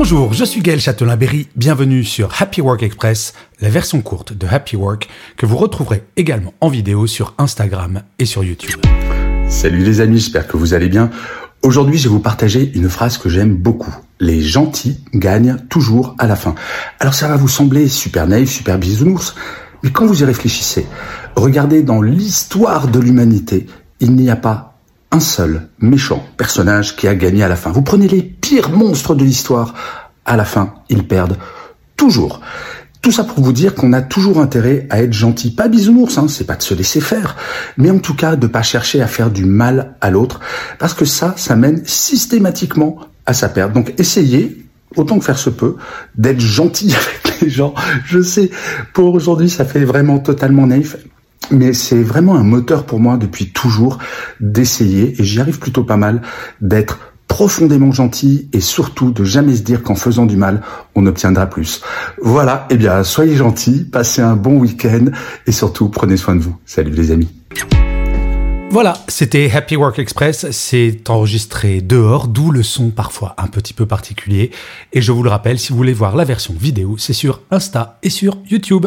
Bonjour, je suis Gaël Châtelain-Berry, bienvenue sur Happy Work Express, la version courte de Happy Work que vous retrouverez également en vidéo sur Instagram et sur YouTube. Salut les amis, j'espère que vous allez bien. Aujourd'hui, je vais vous partager une phrase que j'aime beaucoup. Les gentils gagnent toujours à la fin. Alors ça va vous sembler super naïf, super bisounours, mais quand vous y réfléchissez, regardez dans l'histoire de l'humanité, il n'y a pas un seul méchant personnage qui a gagné à la fin. Vous prenez les pires monstres de l'histoire, à la fin, ils perdent toujours. Tout ça pour vous dire qu'on a toujours intérêt à être gentil, pas bisounours, hein, c'est pas de se laisser faire, mais en tout cas de pas chercher à faire du mal à l'autre, parce que ça, ça mène systématiquement à sa perte. Donc essayez, autant que faire se peut, d'être gentil avec les gens. Je sais, pour aujourd'hui, ça fait vraiment totalement naïf, mais c'est vraiment un moteur pour moi depuis toujours d'essayer, et j'y arrive plutôt pas mal, d'être profondément gentil et surtout de jamais se dire qu'en faisant du mal, on obtiendra plus. Voilà, eh bien, soyez gentils, passez un bon week-end et surtout prenez soin de vous. Salut les amis. Voilà, c'était Happy Work Express, c'est enregistré dehors, d'où le son parfois un petit peu particulier. Et je vous le rappelle, si vous voulez voir la version vidéo, c'est sur Insta et sur YouTube.